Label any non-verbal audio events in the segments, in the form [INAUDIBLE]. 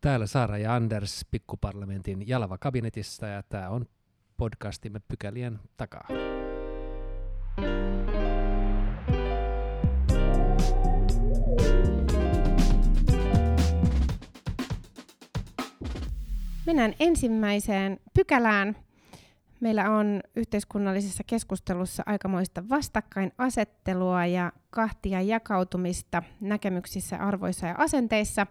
Täällä Saara ja Anders pikkuparlamentin Jalava kabinetissa ja tämä on podcastimme pykälien takaa. Mennään ensimmäiseen pykälään. Meillä on yhteiskunnallisessa keskustelussa aikamoista vastakkainasettelua ja kahtia jakautumista näkemyksissä, arvoissa ja asenteissa.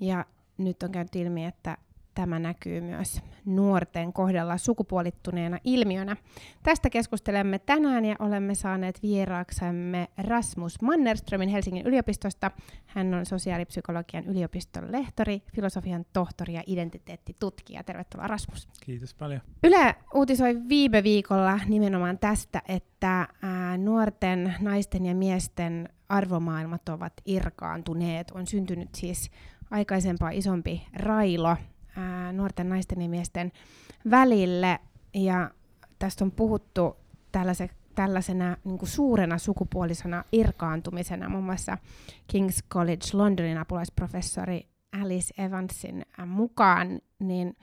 Ja nyt on käynyt ilmi, että tämä näkyy myös nuorten kohdalla sukupuolittuneena ilmiönä. Tästä keskustelemme tänään ja olemme saaneet vieraaksemme Rasmus Mannerströmin Helsingin yliopistosta. Hän on sosiaalipsykologian yliopiston lehtori, filosofian tohtori ja identiteettitutkija. Tervetuloa Rasmus. Kiitos paljon. Yle uutisoi viime viikolla nimenomaan tästä, että ää, nuorten naisten ja miesten arvomaailmat ovat irkaantuneet. On syntynyt siis aikaisempaa isompi railo ää, nuorten naisten ja miesten välille. Ja tästä on puhuttu tällaise, tällaisena niin kuin suurena sukupuolisena irkaantumisena. Muun muassa King's College Londonin apulaisprofessori Alice Evansin mukaan. Niin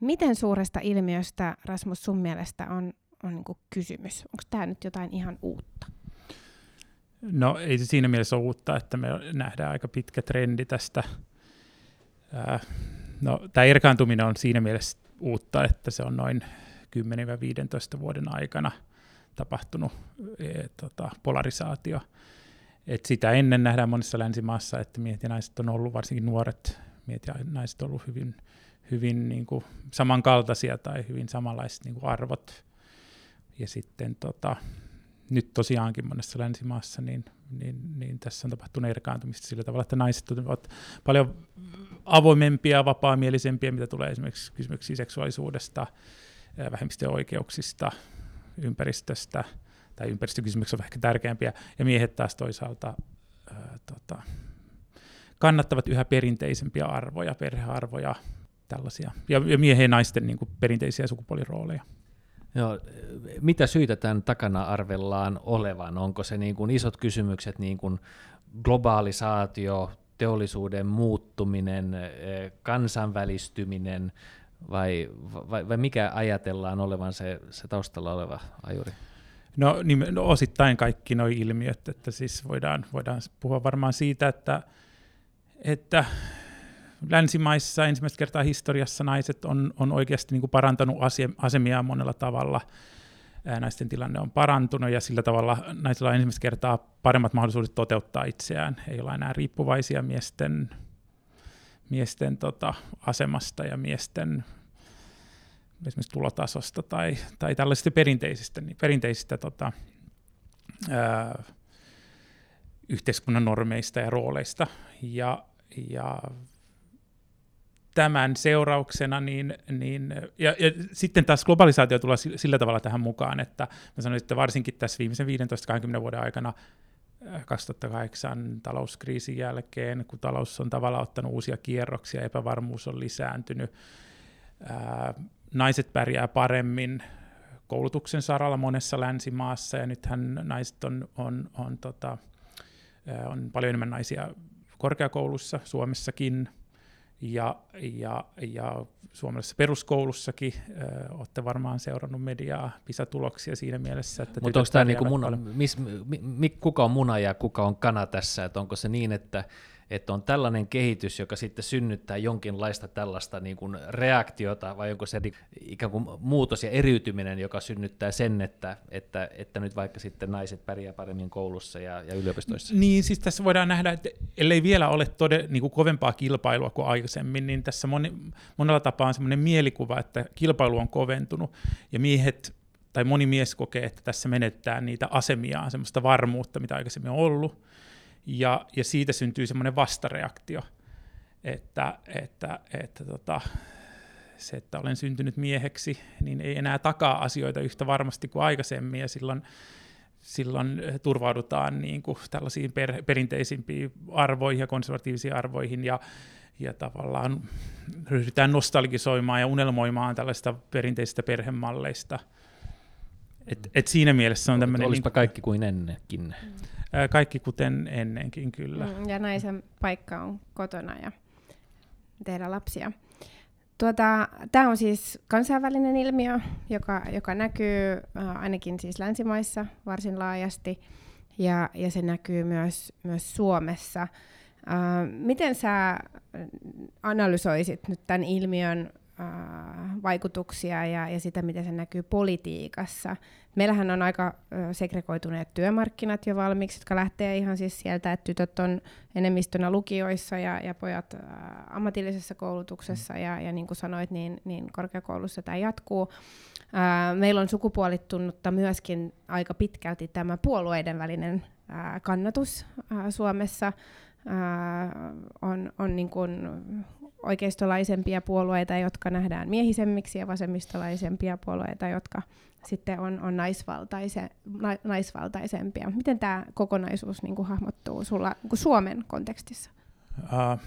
miten suuresta ilmiöstä Rasmus sun mielestä on, on niin kysymys? Onko tämä nyt jotain ihan uutta? No ei se siinä mielessä ole uutta, että me nähdään aika pitkä trendi tästä No, tämä erkaantuminen on siinä mielessä uutta, että se on noin 10-15 vuoden aikana tapahtunut e, tota, polarisaatio. Et sitä ennen nähdään monissa länsimaissa, että miehet ja naiset on ollut, varsinkin nuoret miehet ja naiset on ollut hyvin, hyvin niin kuin samankaltaisia tai hyvin samanlaiset niin kuin arvot. Ja sitten tota, nyt tosiaankin monessa länsimaassa niin, niin, niin tässä on tapahtunut erkaantumista sillä tavalla, että naiset ovat paljon avoimempia, vapaamielisempiä, mitä tulee esimerkiksi kysymyksiä seksuaalisuudesta, vähemmistöjen oikeuksista, ympäristöstä, tai ympäristökysymykset ovat ehkä tärkeämpiä, ja miehet taas toisaalta ää, tota, kannattavat yhä perinteisempiä arvoja, perhearvoja, tällaisia, ja, ja miehen ja naisten niin kuin, perinteisiä sukupuolirooleja. Joo, mitä syitä tämän takana arvellaan olevan? Onko se niin kuin isot kysymykset, niin kuin globalisaatio, teollisuuden muuttuminen, eh, kansainvälistyminen, vai, vai, vai mikä ajatellaan olevan se, se taustalla oleva ajuri? No, niin, no osittain kaikki nuo ilmiöt, että siis voidaan, voidaan puhua varmaan siitä, että, että länsimaissa ensimmäistä kertaa historiassa naiset on, on oikeasti niin kuin parantanut asemia monella tavalla. Naisten tilanne on parantunut ja sillä tavalla naisilla on ensimmäistä kertaa paremmat mahdollisuudet toteuttaa itseään. Ei olla enää riippuvaisia miesten, miesten tota, asemasta ja miesten esimerkiksi tulotasosta tai, tai tällaisista perinteisistä, niin perinteisistä tota, ää, yhteiskunnan normeista ja rooleista. Ja, ja tämän seurauksena, niin, niin ja, ja sitten taas globalisaatio tulee sillä tavalla tähän mukaan, että mä sanoisin, että varsinkin tässä viimeisen 15-20 vuoden aikana 2008 äh, talouskriisin jälkeen, kun talous on tavallaan ottanut uusia kierroksia, epävarmuus on lisääntynyt, ää, äh, naiset pärjää paremmin koulutuksen saralla monessa länsimaassa, ja nythän naiset on, on, on, tota, äh, on paljon enemmän naisia korkeakoulussa, Suomessakin, ja, ja, ja suomalaisessa peruskoulussakin äh, olette varmaan seurannut mediaa, PISA-tuloksia siinä mielessä, että Mutta onko tämä niinku muna, mis, mi, mi, kuka on muna ja kuka on kana tässä, että onko se niin, että että on tällainen kehitys, joka sitten synnyttää jonkinlaista tällaista niin kuin reaktiota, vai onko se ikään kuin muutos ja eriytyminen, joka synnyttää sen, että, että, että nyt vaikka sitten naiset pärjää paremmin koulussa ja, ja yliopistoissa? Niin, siis tässä voidaan nähdä, että ellei vielä ole tode, niin kuin kovempaa kilpailua kuin aikaisemmin, niin tässä moni, monella tapaa on sellainen mielikuva, että kilpailu on koventunut, ja miehet tai moni mies kokee, että tässä menettää niitä asemia, semmoista varmuutta, mitä aikaisemmin on ollut, ja, ja siitä syntyy semmoinen vastareaktio, että, että, että tota, se, että olen syntynyt mieheksi, niin ei enää takaa asioita yhtä varmasti kuin aikaisemmin, ja silloin, silloin turvaudutaan niin kuin tällaisiin per, perinteisimpiin arvoihin ja konservatiivisiin arvoihin, ja, ja tavallaan ryhdytään nostalgisoimaan ja unelmoimaan tällaista perinteisistä perhemalleista. Et, et siinä mielessä on tämmöinen... Olisipa niin, kaikki kuin ennenkin. Kaikki kuten ennenkin, kyllä. Mm, ja naisen paikka on kotona ja tehdä lapsia. Tuota, Tämä on siis kansainvälinen ilmiö, joka, joka näkyy ainakin siis länsimaissa varsin laajasti, ja, ja se näkyy myös, myös Suomessa. Miten sä analysoisit nyt tämän ilmiön vaikutuksia ja, ja sitä, miten se näkyy politiikassa. Meillähän on aika segregoituneet työmarkkinat jo valmiiksi, jotka lähtee ihan siis sieltä, että tytöt on enemmistönä lukioissa ja, ja pojat ammatillisessa koulutuksessa ja, ja niin kuin sanoit, niin, niin korkeakoulussa tämä jatkuu. Meillä on sukupuolittunutta myöskin aika pitkälti tämä puolueiden välinen kannatus Suomessa. Äh, on, on niin kuin oikeistolaisempia puolueita, jotka nähdään miehisemmiksi, ja vasemmistolaisempia puolueita, jotka sitten on, on naisvaltaise, na, naisvaltaisempia. Miten tämä kokonaisuus niin kuin hahmottuu sulla niin kuin Suomen kontekstissa? Uh,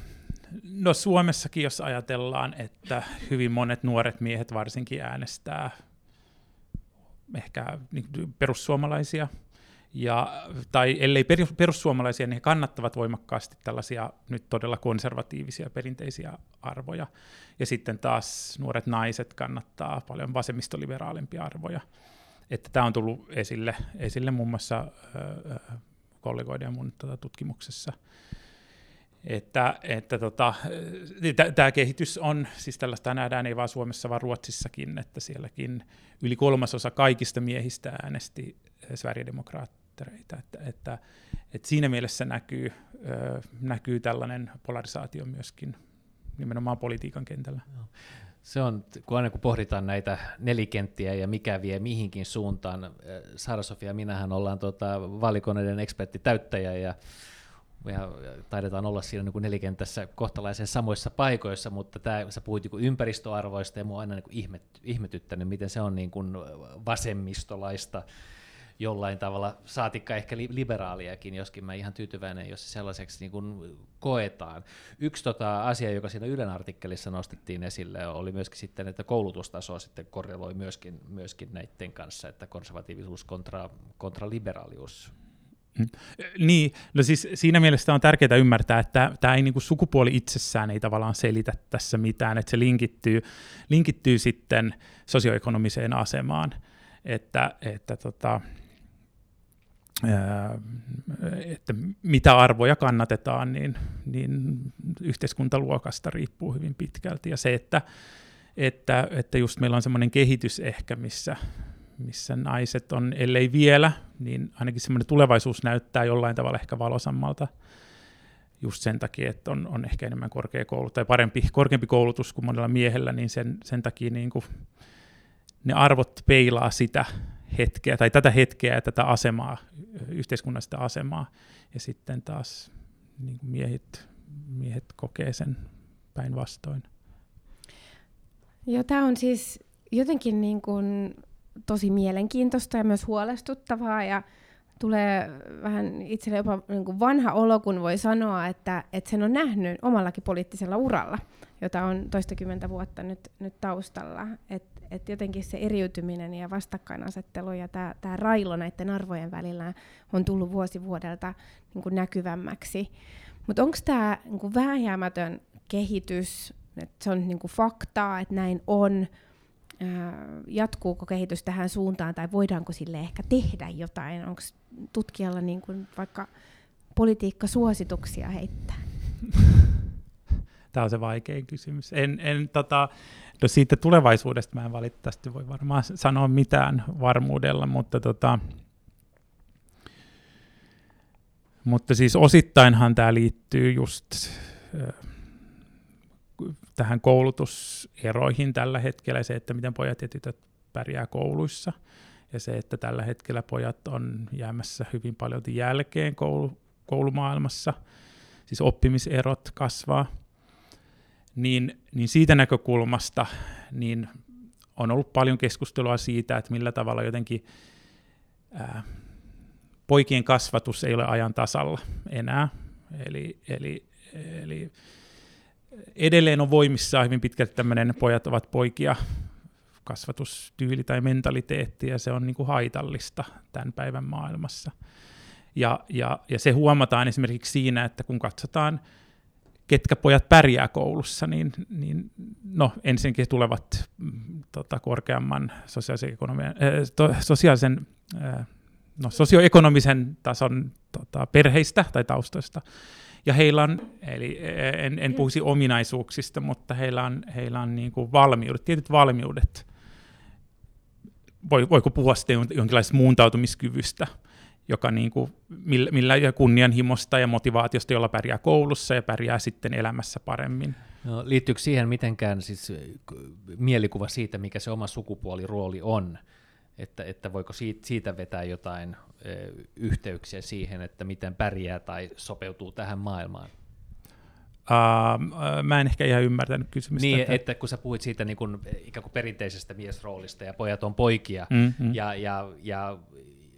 no Suomessakin, jos ajatellaan, että hyvin monet nuoret miehet varsinkin äänestää ehkä niin perussuomalaisia – ja, tai ellei perussuomalaisia, niin he kannattavat voimakkaasti tällaisia nyt todella konservatiivisia perinteisiä arvoja. Ja sitten taas nuoret naiset kannattaa paljon vasemmistoliberaalimpia arvoja. Että tämä on tullut esille, esille muun muassa äh, kollegoiden ja mun tota, tutkimuksessa. Että, että tota, tämä kehitys on, siis tällaista nähdään ei vain Suomessa, vaan Ruotsissakin, että sielläkin yli kolmasosa kaikista miehistä äänesti Sverigedemokraattereita, että, että, että siinä mielessä näkyy, näkyy tällainen polarisaatio myöskin nimenomaan politiikan kentällä. Se on, kun aina kun pohditaan näitä nelikenttiä ja mikä vie mihinkin suuntaan, Sara-Sofia minähän ollaan tota, valikoneiden ekspertti täyttäjä ja ja taidetaan olla siinä niin kuin nelikentässä kohtalaisen samoissa paikoissa, mutta tämä, sä puhuit niin ympäristöarvoista ja mua on aina niin kuin ihmet, ihmetyttänyt, miten se on niin kuin vasemmistolaista jollain tavalla, saatikka ehkä liberaaliakin, joskin mä ihan tyytyväinen, jos se sellaiseksi niin kuin koetaan. Yksi tota asia, joka siinä Ylen artikkelissa nostettiin esille, oli myöskin sitten, että koulutustaso sitten korreloi myöskin, myöskin näiden kanssa, että konservatiivisuus kontra, kontra liberaalius Mm. Niin, no siis siinä mielessä on tärkeää ymmärtää, että tämä ei niinku sukupuoli itsessään ei tavallaan selitä tässä mitään, että se linkittyy, linkittyy sitten sosioekonomiseen asemaan, että, että, tota, että mitä arvoja kannatetaan, niin, niin yhteiskuntaluokasta riippuu hyvin pitkälti. Ja se, että, että, että just meillä on semmoinen kehitys ehkä, missä, missä naiset on, ellei vielä, niin ainakin semmoinen tulevaisuus näyttää jollain tavalla ehkä valosammalta just sen takia, että on, on ehkä enemmän korkeakoulu tai parempi, korkeampi koulutus kuin monella miehellä, niin sen, sen takia niin kuin ne arvot peilaa sitä hetkeä tai tätä hetkeä ja tätä asemaa, yhteiskunnallista asemaa, ja sitten taas niin kuin miehet, miehet kokee sen päinvastoin. Joo, tämä on siis jotenkin niin kuin tosi mielenkiintoista ja myös huolestuttavaa ja tulee vähän itselle jopa niin kuin vanha olo, kun voi sanoa, että, että sen on nähnyt omallakin poliittisella uralla, jota on toistakymmentä vuotta nyt, nyt taustalla. Että et jotenkin se eriytyminen ja vastakkainasettelu ja tämä railo näiden arvojen välillä on tullut vuosi vuodelta niin kuin näkyvämmäksi. Mutta onko tämä niin vääjäämätön kehitys, että se on niin kuin faktaa, että näin on, jatkuuko kehitys tähän suuntaan tai voidaanko sille ehkä tehdä jotain? Onko tutkijalla niin kuin vaikka politiikkasuosituksia heittää? [LAUGHS] Tämä on se vaikein kysymys. En, en, tota, no siitä tulevaisuudesta mä en valitettavasti voi varmaan sanoa mitään varmuudella, mutta, tota, mutta siis osittainhan tämä liittyy just tähän koulutuseroihin tällä hetkellä, se, että miten pojat ja tytöt pärjää kouluissa, ja se, että tällä hetkellä pojat on jäämässä hyvin paljon jälkeen koulu, koulumaailmassa, siis oppimiserot kasvaa, niin, niin siitä näkökulmasta niin on ollut paljon keskustelua siitä, että millä tavalla jotenkin ää, poikien kasvatus ei ole ajan tasalla enää. Eli, eli, eli edelleen on voimissaan hyvin pitkälti tämmöinen pojat ovat poikia kasvatustyyli tai mentaliteetti, ja se on niin kuin haitallista tämän päivän maailmassa. Ja, ja, ja se huomataan esimerkiksi siinä, että kun katsotaan ketkä pojat pärjää koulussa, niin, niin no, ensinnäkin tulevat mm, tota, korkeamman sosiaalisen, äh, to, sosiaalisen äh, no, sosioekonomisen tason tota, perheistä tai taustoista. Ja heillä on, eli en, en puhuisi ominaisuuksista, mutta heillä on, heillä on niin kuin valmiudet, tietyt valmiudet. Voi, voiko puhua sitten jonkinlaisesta muuntautumiskyvystä, joka niin kuin, millä, millä kunnianhimosta ja motivaatiosta, jolla pärjää koulussa ja pärjää sitten elämässä paremmin. No, liittyykö siihen mitenkään siis mielikuva siitä, mikä se oma sukupuolirooli on? Että, että voiko siitä, siitä vetää jotain ö, yhteyksiä siihen, että miten pärjää tai sopeutuu tähän maailmaan? Uh, mä en ehkä ihan ymmärtänyt kysymystä. Niin, että, että kun sä puhuit siitä niin kuin, ikään kuin perinteisestä miesroolista ja pojat on poikia, mm-hmm. ja, ja, ja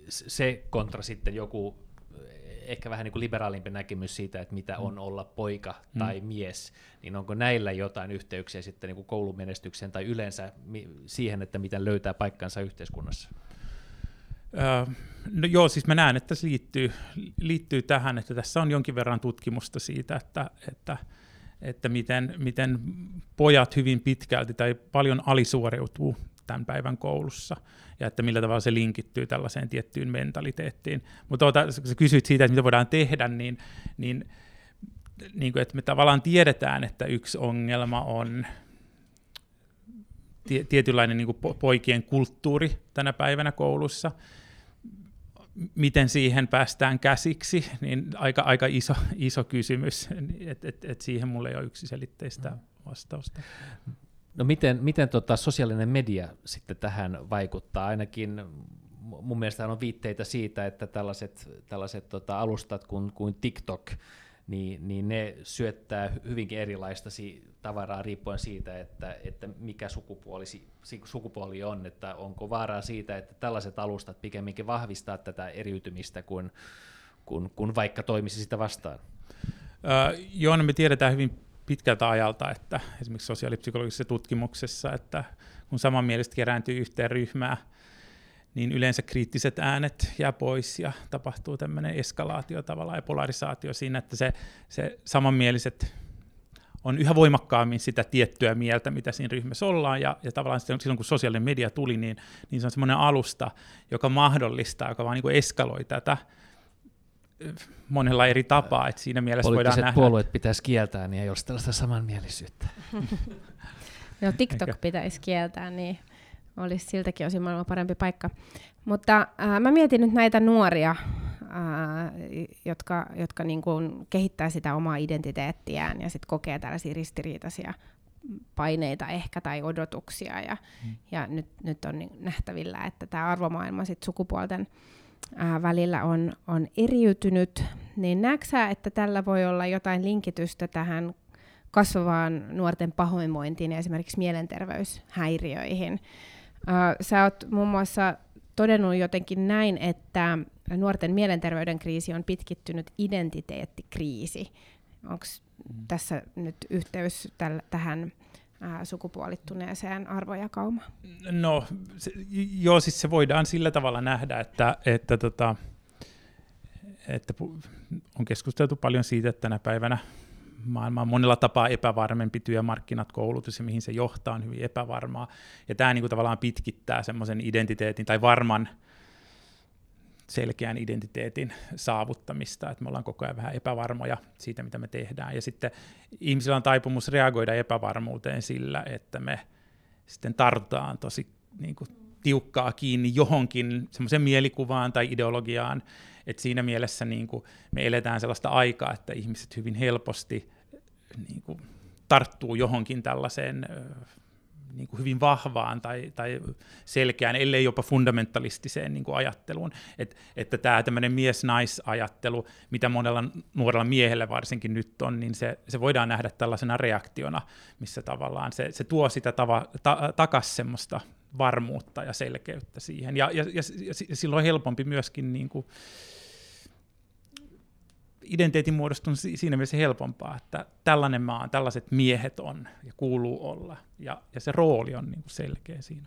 se kontra sitten joku ehkä vähän niin kuin liberaalimpi näkemys siitä, että mitä on mm. olla poika mm. tai mies, niin onko näillä jotain yhteyksiä sitten niin kuin koulumenestykseen tai yleensä siihen, että miten löytää paikkansa yhteiskunnassa? Uh, no joo, siis mä näen, että se liittyy, liittyy tähän, että tässä on jonkin verran tutkimusta siitä, että, että, että miten, miten pojat hyvin pitkälti tai paljon alisuoriutuu tämän päivän koulussa, ja että millä tavalla se linkittyy tällaiseen tiettyyn mentaliteettiin. Mutta tuota, sä kysyit siitä, että mitä voidaan tehdä, niin, niin, niin kuin, että me tavallaan tiedetään, että yksi ongelma on tietynlainen niin kuin poikien kulttuuri tänä päivänä koulussa, miten siihen päästään käsiksi, niin aika, aika iso, iso kysymys, että et, et siihen mulle ei ole yksiselitteistä vastausta. No miten, miten tota sosiaalinen media sitten tähän vaikuttaa? Ainakin mun mielestä on viitteitä siitä, että tällaiset, tällaiset tota alustat kuin, kuin TikTok, niin, niin ne syöttää hyvinkin erilaista tavaraa riippuen siitä, että, että mikä sukupuoli, sukupuoli on, että onko vaaraa siitä, että tällaiset alustat pikemminkin vahvistaa tätä eriytymistä kuin, kuin, kuin vaikka toimisi sitä vastaan? Öö, joo, no me tiedetään hyvin pitkältä ajalta, että esimerkiksi sosiaalipsykologisessa tutkimuksessa, että kun samanmieliset kerääntyy yhteen ryhmään, niin yleensä kriittiset äänet jää pois ja tapahtuu tämmöinen eskalaatio tavallaan ja polarisaatio siinä, että se, se samanmieliset on yhä voimakkaammin sitä tiettyä mieltä, mitä siinä ryhmässä ollaan, ja, ja tavallaan silloin, kun sosiaalinen media tuli, niin, niin se on semmoinen alusta, joka mahdollistaa, joka vaan niin kuin eskaloi tätä, monella eri tapaa, että siinä mielessä voidaan nähdä. puolueet pitäisi kieltää, niin ei olisi tällaista samanmielisyyttä. [LAUGHS] no TikTok pitäisi kieltää, niin olisi siltäkin osin maailman parempi paikka. Mutta äh, mä mietin nyt näitä nuoria, äh, jotka, jotka niin kuin kehittää sitä omaa identiteettiään ja sitten kokee tällaisia ristiriitaisia paineita ehkä tai odotuksia. Ja, hmm. ja nyt, nyt on niin nähtävillä, että tämä arvomaailma sit sukupuolten ää, välillä on, on eriytynyt, niin näetkö että tällä voi olla jotain linkitystä tähän kasvavaan nuorten pahoinvointiin ja esimerkiksi mielenterveyshäiriöihin? Ää, sä oot muun muassa todennut jotenkin näin, että nuorten mielenterveyden kriisi on pitkittynyt identiteettikriisi. Onko mm. tässä nyt yhteys täl, tähän ää, sukupuolittuneeseen arvojakaumaan? No se, joo, siis se voidaan sillä tavalla nähdä, että, että, tota, että on keskusteltu paljon siitä, että tänä päivänä maailma on monella tapaa epävarmempi työmarkkinat, koulutus ja mihin se johtaa on hyvin epävarmaa. Ja tämä niin kuin tavallaan pitkittää semmoisen identiteetin tai varman selkeän identiteetin saavuttamista, että me ollaan koko ajan vähän epävarmoja siitä, mitä me tehdään. Ja sitten ihmisillä on taipumus reagoida epävarmuuteen sillä, että me sitten tartutaan tosi niin kuin, tiukkaa kiinni johonkin semmoiseen mielikuvaan tai ideologiaan, että siinä mielessä niin kuin, me eletään sellaista aikaa, että ihmiset hyvin helposti niin kuin, tarttuu johonkin tällaiseen niin kuin hyvin vahvaan tai, tai selkeään, ellei jopa fundamentalistiseen niin kuin ajatteluun. Et, että tämä tämmöinen mies-nais-ajattelu, mitä monella nuorella miehellä varsinkin nyt on, niin se, se voidaan nähdä tällaisena reaktiona, missä tavallaan se, se tuo sitä tava, ta, takas semmoista varmuutta ja selkeyttä siihen. Ja, ja, ja, ja silloin on helpompi myöskin niin kuin, identiteetin muodostunut siinä mielessä helpompaa, että tällainen maa tällaiset miehet on ja kuuluu olla, ja, ja se rooli on niin kuin selkeä siinä.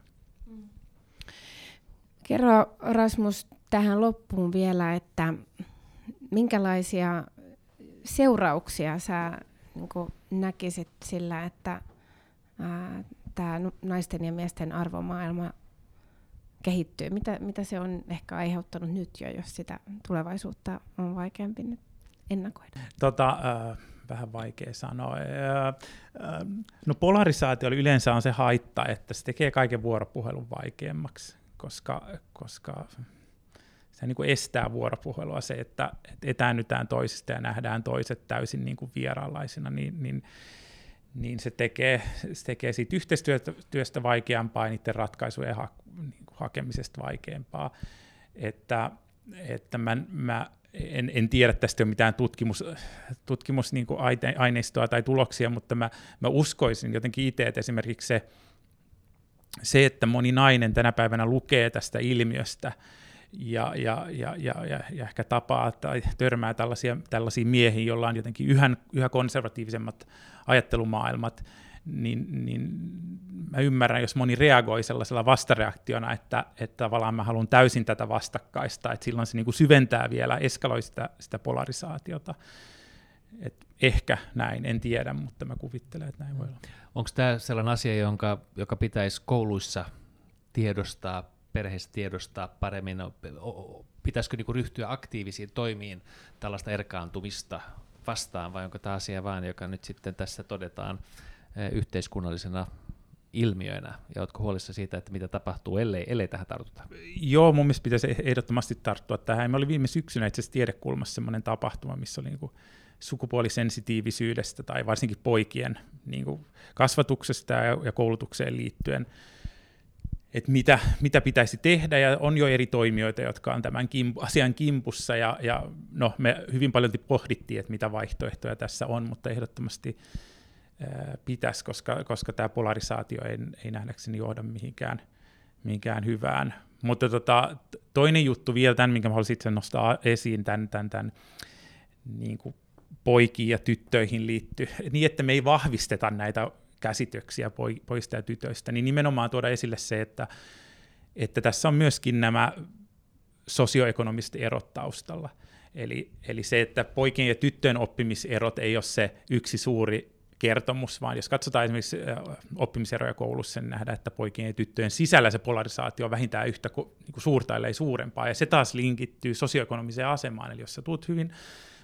Kerro Rasmus tähän loppuun vielä, että minkälaisia seurauksia sä niin näkisit sillä, että tämä naisten ja miesten arvomaailma kehittyy? Mitä, mitä se on ehkä aiheuttanut nyt jo, jos sitä tulevaisuutta on vaikeampi nyt ennakoida? Tota, äh, vähän vaikea sanoa. Äh, äh, no polarisaatio yleensä on se haitta, että se tekee kaiken vuoropuhelun vaikeammaksi, koska, koska se niin kuin estää vuoropuhelua se, että, etäännytään toisista ja nähdään toiset täysin niin kuin vieraanlaisina, niin, niin, niin se, tekee, se tekee siitä yhteistyöstä vaikeampaa ja niiden ratkaisujen ha, niin hakemisesta vaikeampaa. Että, että mä, mä en, en tiedä tästä mitään tutkimus, tutkimus niin aineistoa tai tuloksia, mutta mä, mä uskoisin jotenkin itse, että esimerkiksi se, se, että moni nainen tänä päivänä lukee tästä ilmiöstä, ja, ja, ja, ja, ja, ja ehkä tapaa tai törmää tällaisia, tällaisia miehiä, joilla on jotenkin yhä, yhä konservatiivisemmat ajattelumaailmat, niin, niin mä ymmärrän, jos moni reagoi sellaisella vastareaktiona, että, että tavallaan mä haluan täysin tätä vastakkaista, että silloin se niin kuin syventää vielä, eskaloi sitä, sitä polarisaatiota. Et ehkä näin, en tiedä, mutta mä kuvittelen, että näin voi olla. Onko tämä sellainen asia, jonka, joka pitäisi kouluissa tiedostaa perheessä tiedostaa paremmin, pitäisikö niin ryhtyä aktiivisiin toimiin tällaista erkaantumista vastaan, vai onko tämä asia vain, joka nyt sitten tässä todetaan yhteiskunnallisena ilmiöinä, ja oletko huolissa siitä, että mitä tapahtuu, ellei, ellei tähän tartuta? Joo, mun mielestä pitäisi ehdottomasti tarttua tähän. Me oli viime syksynä itse asiassa tiedekulmassa sellainen tapahtuma, missä oli niin sukupuolisensitiivisyydestä tai varsinkin poikien niin kasvatuksesta ja, ja koulutukseen liittyen että mitä, mitä pitäisi tehdä, ja on jo eri toimijoita, jotka on tämän kimp- asian kimpussa, ja, ja no, me hyvin paljon pohdittiin, että mitä vaihtoehtoja tässä on, mutta ehdottomasti pitäisi, koska, koska tämä polarisaatio ei, ei nähdäkseni johda mihinkään, mihinkään hyvään. Mutta tota, toinen juttu vielä, tämän, minkä haluaisin itse nostaa esiin, tämän, tämän, tämän niin kuin poikiin ja tyttöihin liittyy, niin että me ei vahvisteta näitä käsityksiä poista ja tytöistä, niin nimenomaan tuoda esille se, että, että tässä on myöskin nämä sosioekonomiset erot taustalla. Eli, eli se, että poikien ja tyttöjen oppimiserot ei ole se yksi suuri kertomus, vaan jos katsotaan esimerkiksi oppimiseroja koulussa, niin nähdään, että poikien ja tyttöjen sisällä se polarisaatio on vähintään yhtä niin kuin suurta, ellei suurempaa, ja se taas linkittyy sosioekonomiseen asemaan, eli jos sä tulet hyvin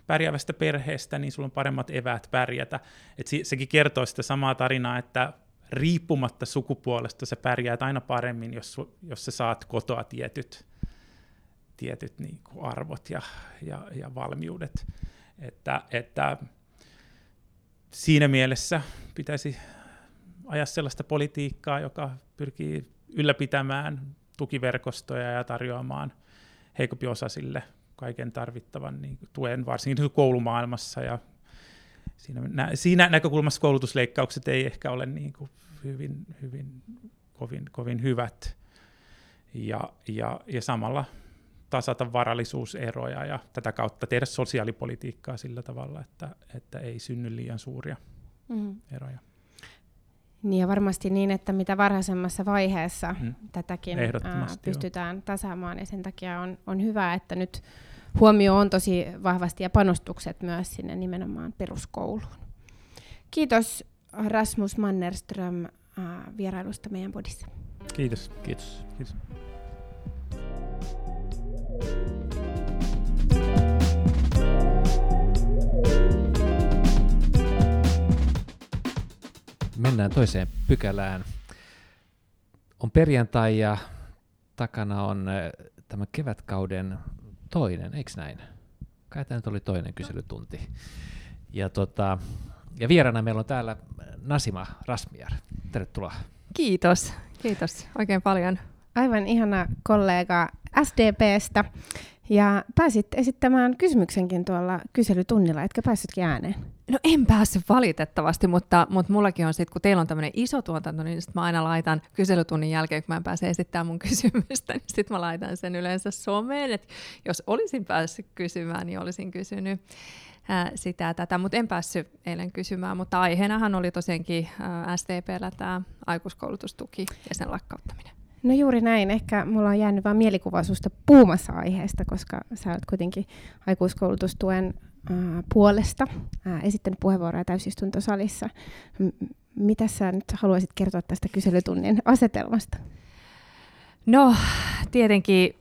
pärjäävästä perheestä, niin sulla on paremmat eväät pärjätä. Et sekin kertoo sitä samaa tarinaa, että riippumatta sukupuolesta sä pärjäät aina paremmin, jos, jos sä saat kotoa tietyt, tietyt niin kuin arvot ja, ja, ja valmiudet. Että, että siinä mielessä pitäisi ajaa sellaista politiikkaa, joka pyrkii ylläpitämään tukiverkostoja ja tarjoamaan heikompi osasille kaiken tarvittavan niin tuen, varsinkin koulumaailmassa. Ja siinä, nä, siinä näkökulmassa koulutusleikkaukset ei ehkä ole niin kuin hyvin, hyvin, kovin, kovin hyvät. Ja, ja, ja samalla tasata varallisuuseroja ja tätä kautta tehdä sosiaalipolitiikkaa sillä tavalla, että, että ei synny liian suuria mm. eroja. Niin ja varmasti niin, että mitä varhaisemmassa vaiheessa mm. tätäkin ää, pystytään jo. tasaamaan ja sen takia on, on hyvä, että nyt huomio on tosi vahvasti ja panostukset myös sinne nimenomaan peruskouluun. Kiitos Rasmus Mannerström vierailusta meidän bodissa. Kiitos. Kiitos. Kiitos. Mennään toiseen pykälään. On perjantai ja takana on tämä kevätkauden toinen, eikö näin? Kai tämä nyt oli toinen kyselytunti. Ja, tota, ja vieraana meillä on täällä Nasima Rasmiar. Tervetuloa. Kiitos, kiitos oikein paljon. Aivan ihana kollega SDPstä. Ja pääsit esittämään kysymyksenkin tuolla kyselytunnilla, etkä päässytkin ääneen? No en päässyt valitettavasti, mutta, mutta mullakin on sitten, kun teillä on tämmöinen iso tuotanto, niin sitten mä aina laitan kyselytunnin jälkeen, kun mä en pääse esittämään mun [LAUGHS] kysymystä, niin sitten mä laitan sen yleensä someen, että jos olisin päässyt kysymään, niin olisin kysynyt ää, sitä tätä, mutta en päässyt eilen kysymään, mutta aiheenahan oli tosiaankin ää, STPllä tämä aikuiskoulutustuki ja sen lakkauttaminen. No juuri näin. Ehkä mulla on jäänyt vain mielikuva susta puumassa aiheesta, koska sä olet kuitenkin aikuiskoulutustuen puolesta esittänyt puheenvuoroja täysistuntosalissa. Mitä sä nyt haluaisit kertoa tästä kyselytunnin asetelmasta? No, tietenkin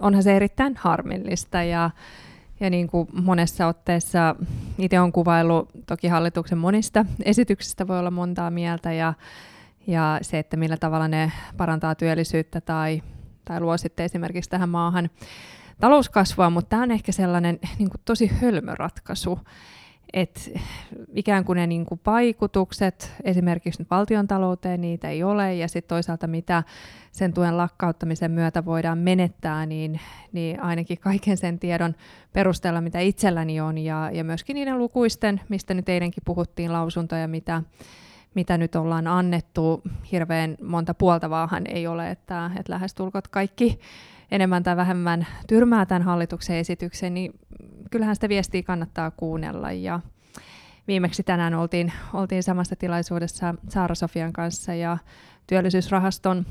onhan se erittäin harmillista ja, ja niin kuin monessa otteessa itse on kuvailu toki hallituksen monista esityksistä voi olla montaa mieltä ja, ja se, että millä tavalla ne parantaa työllisyyttä tai, tai luo sitten esimerkiksi tähän maahan talouskasvua, mutta tämä on ehkä sellainen niin kuin tosi hölmö ratkaisu, että ikään kuin ne niin kuin vaikutukset esimerkiksi valtion talouteen niitä ei ole, ja sitten toisaalta mitä sen tuen lakkauttamisen myötä voidaan menettää, niin, niin ainakin kaiken sen tiedon perusteella, mitä itselläni on, ja, ja myöskin niiden lukuisten, mistä nyt eilenkin puhuttiin, lausuntoja, mitä, mitä nyt ollaan annettu, hirveän monta puoltavaahan ei ole, että, että lähestulkot kaikki enemmän tai vähemmän tyrmää tämän hallituksen esityksen, niin kyllähän sitä viestiä kannattaa kuunnella. Ja viimeksi tänään oltiin, oltiin samassa tilaisuudessa Saara Sofian kanssa ja työllisyysrahaston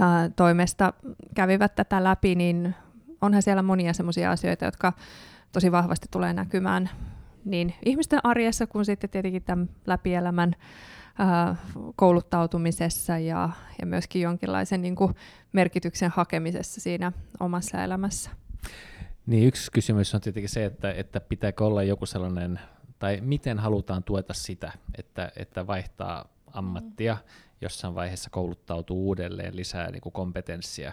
ää, toimesta kävivät tätä läpi, niin onhan siellä monia sellaisia asioita, jotka tosi vahvasti tulee näkymään niin ihmisten arjessa kuin sitten tietenkin tämän läpielämän kouluttautumisessa ja, ja myöskin jonkinlaisen niin kuin merkityksen hakemisessa siinä omassa elämässä. Niin yksi kysymys on tietenkin se, että, että pitääkö olla joku sellainen, tai miten halutaan tueta sitä, että, että vaihtaa ammattia, jossain vaiheessa kouluttautuu uudelleen, lisää niin kuin kompetenssia.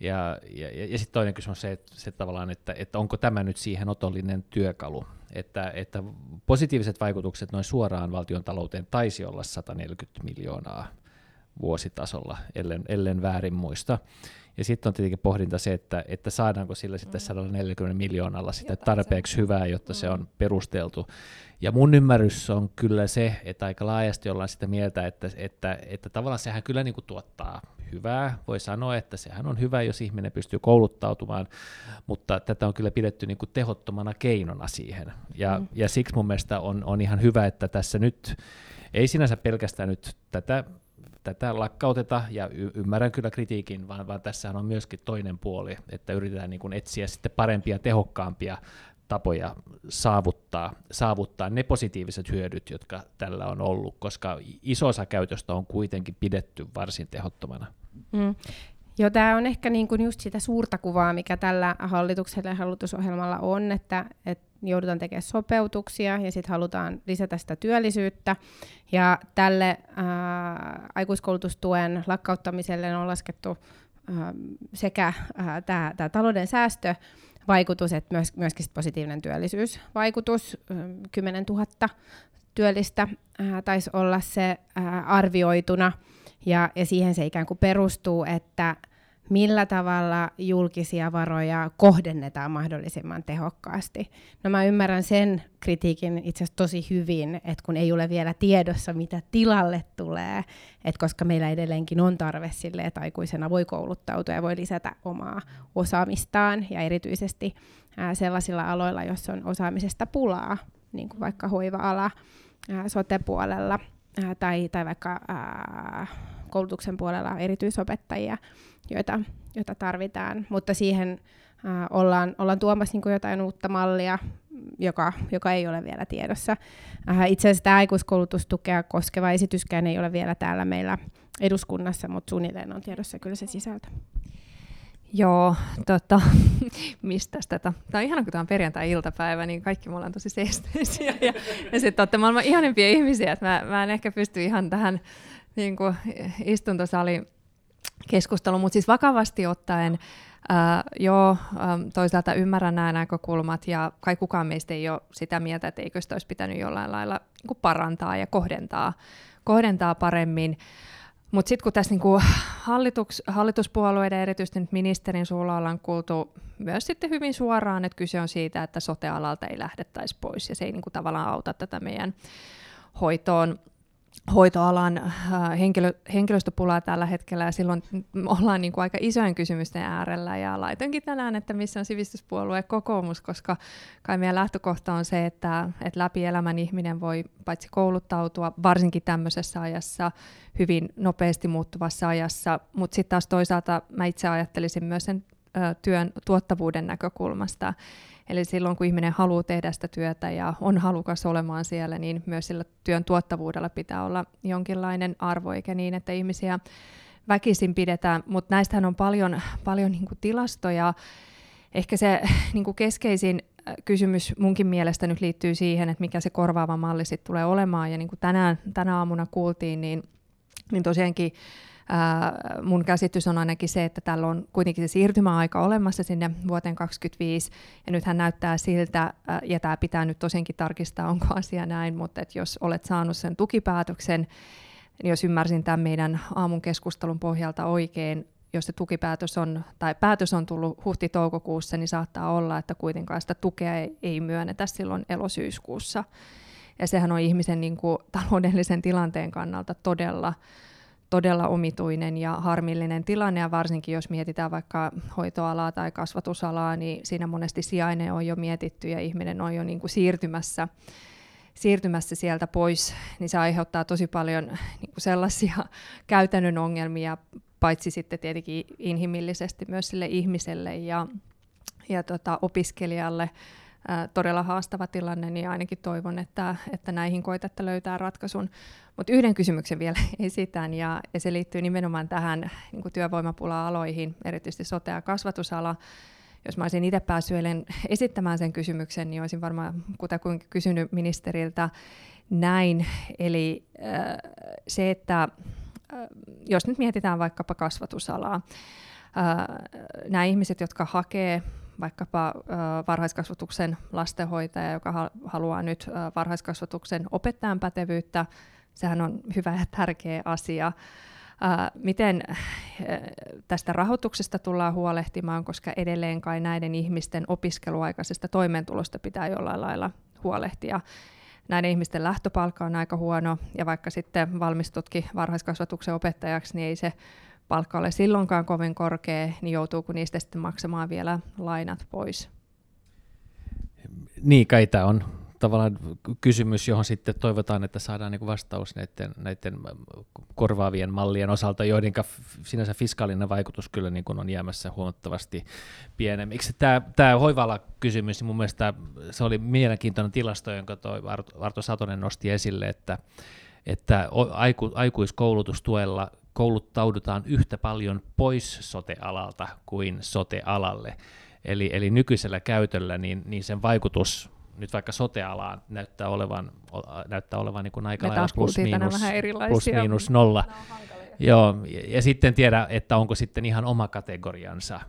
Ja, ja, ja sitten toinen kysymys on se, että, se tavallaan, että, että onko tämä nyt siihen otollinen työkalu, että, että positiiviset vaikutukset noin suoraan valtion talouteen taisi olla 140 miljoonaa vuositasolla, ellen, ellen väärin muista. Ja sitten on tietenkin pohdinta se, että, että saadaanko sillä sitten 140 mm. miljoonalla sitä tarpeeksi hyvää, jotta se on mm. perusteltu. Ja mun ymmärrys on kyllä se, että aika laajasti ollaan sitä mieltä, että, että, että tavallaan sehän kyllä niin kuin tuottaa hyvää. Voi sanoa, että sehän on hyvä, jos ihminen pystyy kouluttautumaan, mutta tätä on kyllä pidetty niin kuin tehottomana keinona siihen. Ja, mm. ja siksi mun mielestä on, on ihan hyvä, että tässä nyt ei sinänsä pelkästään nyt tätä tätä lakkauteta, ja y- ymmärrän kyllä kritiikin, vaan, vaan tässä on myöskin toinen puoli, että yritetään niin kuin etsiä sitten parempia, tehokkaampia tapoja saavuttaa, saavuttaa ne positiiviset hyödyt, jotka tällä on ollut, koska iso osa käytöstä on kuitenkin pidetty varsin tehottomana. Mm. Joo, tämä on ehkä niin just sitä suurta kuvaa, mikä tällä hallituksella ja hallitusohjelmalla on, että, että joudutaan tekemään sopeutuksia ja sitten halutaan lisätä sitä työllisyyttä. Ja tälle ää, aikuiskoulutustuen lakkauttamiselle on laskettu ää, sekä tämä talouden säästö, vaikutus, että myös, myöskin positiivinen työllisyysvaikutus, 10 000 työllistä ää, taisi olla se ää, arvioituna, ja, ja siihen se ikään kuin perustuu, että millä tavalla julkisia varoja kohdennetaan mahdollisimman tehokkaasti. No mä ymmärrän sen kritiikin itse asiassa tosi hyvin, että kun ei ole vielä tiedossa, mitä tilalle tulee, että koska meillä edelleenkin on tarve sille, että aikuisena voi kouluttautua ja voi lisätä omaa osaamistaan, ja erityisesti sellaisilla aloilla, joissa on osaamisesta pulaa, niin kuin vaikka hoiva-ala, sote-puolella, tai, tai vaikka ää, koulutuksen puolella erityisopettajia, joita, joita tarvitaan, mutta siihen äh, ollaan, ollaan tuomassa niin jotain uutta mallia, joka, joka ei ole vielä tiedossa. Äh, itse asiassa tämä aikuiskoulutustukea koskeva esityskään ei ole vielä täällä meillä eduskunnassa, mutta suunnilleen on tiedossa kyllä se sisältö. Joo, tota, [LAUGHS] mistä tätä? Tämä on ihana, kun tämä on perjantai-iltapäivä, niin kaikki me ollaan tosi seesteisiä. Ja, ja sitten olette maailman ihanempia ihmisiä, että mä, mä en ehkä pysty ihan tähän niin kuin istuntosali keskustelu, mutta siis vakavasti ottaen Uh, joo, toisaalta ymmärrän nämä näkökulmat ja kai kukaan meistä ei ole sitä mieltä, että eikö sitä olisi pitänyt jollain lailla niin parantaa ja kohdentaa, kohdentaa paremmin. Mutta sitten kun tässä niinku hallitus, hallituspuolueiden, erityisesti nyt ministerin suulla ollaan kuultu myös sitten hyvin suoraan, että kyse on siitä, että sote-alalta ei lähdettäisi pois ja se ei niinku tavallaan auta tätä meidän hoitoon hoitoalan äh, henkilö, henkilöstöpulaa tällä hetkellä ja silloin ollaan niin kuin aika isojen kysymysten äärellä ja laitoinkin tänään, että missä on sivistyspuolue kokoomus, koska kai meidän lähtökohta on se, että, että läpi elämän ihminen voi paitsi kouluttautua varsinkin tämmöisessä ajassa, hyvin nopeasti muuttuvassa ajassa, mutta sitten taas toisaalta mä itse ajattelisin myös sen työn tuottavuuden näkökulmasta. Eli silloin, kun ihminen haluaa tehdä sitä työtä ja on halukas olemaan siellä, niin myös sillä työn tuottavuudella pitää olla jonkinlainen arvo, eikä niin, että ihmisiä väkisin pidetään. Mutta näistähän on paljon, paljon niin tilastoja. Ehkä se [LAUGHS] niin keskeisin kysymys munkin mielestä nyt liittyy siihen, että mikä se korvaava malli sitten tulee olemaan. Ja niin kuin tänään, tänä aamuna kuultiin, niin, niin tosiaankin ää, mun käsitys on ainakin se, että tällä on kuitenkin se siirtymäaika olemassa sinne vuoteen 2025, ja nythän näyttää siltä, ja tämä pitää nyt tosiaankin tarkistaa, onko asia näin, mutta että jos olet saanut sen tukipäätöksen, niin jos ymmärsin tämän meidän aamun keskustelun pohjalta oikein, jos se tukipäätös on, tai päätös on tullut huhti-toukokuussa, niin saattaa olla, että kuitenkaan sitä tukea ei, ei myönnetä silloin elosyyskuussa. Ja sehän on ihmisen niin kuin, taloudellisen tilanteen kannalta todella, todella omituinen ja harmillinen tilanne, ja varsinkin jos mietitään vaikka hoitoalaa tai kasvatusalaa, niin siinä monesti sijainen on jo mietitty ja ihminen on jo niin kuin siirtymässä, siirtymässä sieltä pois, niin se aiheuttaa tosi paljon niin kuin sellaisia [LAUGHS] käytännön ongelmia paitsi sitten tietenkin inhimillisesti myös sille ihmiselle ja, ja tota, opiskelijalle todella haastava tilanne, niin ainakin toivon, että, että näihin koitatte löytää ratkaisun. Mutta yhden kysymyksen vielä [LAUGHS] esitän, ja, ja se liittyy nimenomaan tähän niin työvoimapula-aloihin, erityisesti sote- ja kasvatusala. Jos mä olisin itse päässyt [LAUGHS] esittämään sen kysymyksen, niin olisin varmaan kutakuinkin kysynyt ministeriltä näin. Eli äh, se, että jos nyt mietitään vaikkapa kasvatusalaa, nämä ihmiset, jotka hakee vaikkapa varhaiskasvatuksen lastenhoitaja, joka haluaa nyt varhaiskasvatuksen opettajan pätevyyttä, sehän on hyvä ja tärkeä asia. Miten tästä rahoituksesta tullaan huolehtimaan, koska edelleen kai näiden ihmisten opiskeluaikaisesta toimeentulosta pitää jollain lailla huolehtia näiden ihmisten lähtöpalkka on aika huono, ja vaikka sitten valmistutkin varhaiskasvatuksen opettajaksi, niin ei se palkka ole silloinkaan kovin korkea, niin joutuuko niistä sitten maksamaan vielä lainat pois? Niin, kai tämä on tavallaan kysymys, johon sitten toivotaan, että saadaan niin vastaus näiden, näiden korvaavien mallien osalta, joiden sinänsä fiskaalinen vaikutus kyllä niin on jäämässä huomattavasti pienemmiksi. Tämä, tämä hoivala kysymys, niin mun mielestä se oli mielenkiintoinen tilasto, jonka toi Arto Satonen nosti esille, että, että aiku, aikuiskoulutustuella kouluttaudutaan yhtä paljon pois sotealalta kuin sotealalle. Eli, eli nykyisellä käytöllä niin, niin sen vaikutus nyt vaikka sotealaan näyttää olevan, näyttää olevan niin kuin aika lailla plus miinus, plus miinus nolla. Joo, ja, ja sitten tiedä, että onko sitten ihan oma kategoriansa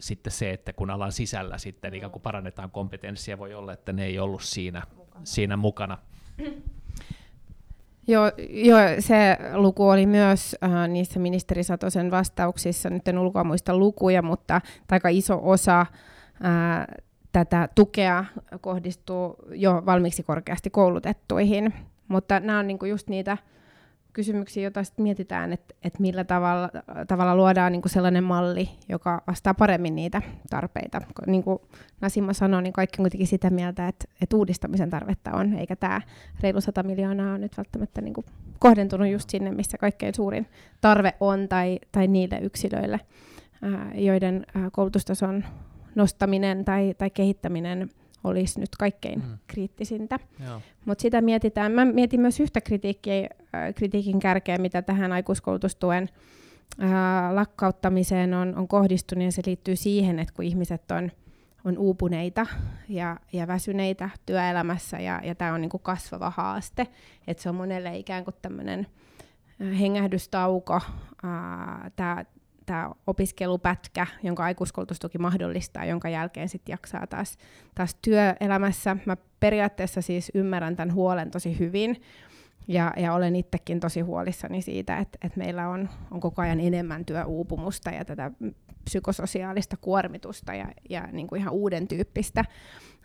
sitten se, että kun alan sisällä sitten ikään kuin parannetaan kompetenssia, voi olla, että ne ei ollut siinä mukana. Siinä mukana. Joo, jo, se luku oli myös äh, niissä ministeri Satosen vastauksissa, nyt en ulkoa muista lukuja, mutta aika iso osa äh, tätä tukea kohdistuu jo valmiiksi korkeasti koulutettuihin. Mutta nämä on niinku just niitä kysymyksiä, joita sit mietitään, että et millä tavalla, tavalla luodaan niinku sellainen malli, joka vastaa paremmin niitä tarpeita. Niin kuin Nasima sanoi, niin kaikki on kuitenkin sitä mieltä, että et uudistamisen tarvetta on, eikä tämä reilu 100 miljoonaa ole nyt välttämättä niinku kohdentunut just sinne, missä kaikkein suurin tarve on, tai, tai niille yksilöille, ää, joiden ää, koulutustason nostaminen tai, tai kehittäminen olisi nyt kaikkein mm. kriittisintä. Mutta sitä mietitään. Mä mietin myös yhtä kritiikkiä, äh, kritiikin kärkeä, mitä tähän aikuiskoulutustuen äh, lakkauttamiseen on, on kohdistunut, ja se liittyy siihen, että kun ihmiset on, on uupuneita ja, ja väsyneitä työelämässä, ja, ja tämä on niinku kasvava haaste, että se on monelle ikään kuin tämmöinen äh, hengähdystauko, tämä tämä opiskelupätkä, jonka aikuiskoulutustuki mahdollistaa, jonka jälkeen sitten jaksaa taas, taas työelämässä. Mä periaatteessa siis ymmärrän tämän huolen tosi hyvin, ja, ja olen itsekin tosi huolissani siitä, että, että meillä on, on koko ajan enemmän työuupumusta ja tätä psykososiaalista kuormitusta ja, ja niin kuin ihan uuden tyyppistä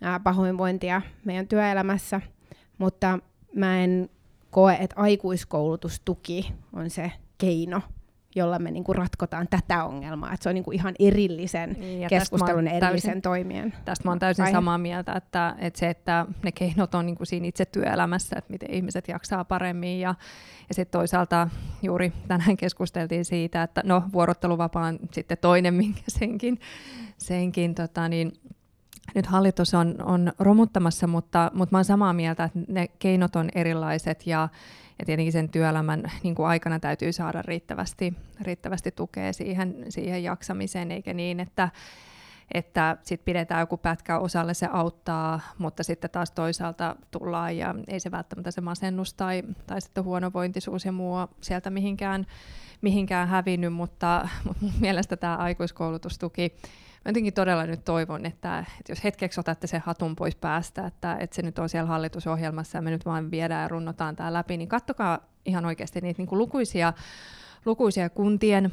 ää, pahoinvointia meidän työelämässä, mutta mä en koe, että aikuiskoulutustuki on se keino jolla me niinku ratkotaan tätä ongelmaa. Et se on niinku ihan erillisen Niin, ja keskustelun, oon erillisen täysin- toimien. Tästä mä oon täysin Aihe. samaa mieltä, että, että se, että ne keinot on niin kuin siinä itse työelämässä, että miten ihmiset jaksaa paremmin ja, ja sitten toisaalta juuri tänään keskusteltiin siitä, että no vuorotteluvapaa on sitten toinen, minkä senkin, senkin tota niin, nyt hallitus on, on romuttamassa, mutta, mutta mä oon samaa mieltä, että ne keinot on erilaiset ja, ja tietenkin sen työelämän niin kuin aikana täytyy saada riittävästi, riittävästi tukea siihen, siihen jaksamiseen, eikä niin, että, että sit pidetään joku pätkä osalle, se auttaa, mutta sitten taas toisaalta tullaan ja ei se välttämättä se masennus tai, tai sitten huonovointisuus ja muu sieltä mihinkään, mihinkään hävinnyt, mutta, mutta mun tämä aikuiskoulutustuki, mä jotenkin todella nyt toivon, että, että jos hetkeksi otatte sen hatun pois päästä, että, että se nyt on siellä hallitusohjelmassa ja me nyt vaan viedään ja runnotaan tämä läpi, niin kattokaa ihan oikeasti niitä niin kuin lukuisia, lukuisia kuntien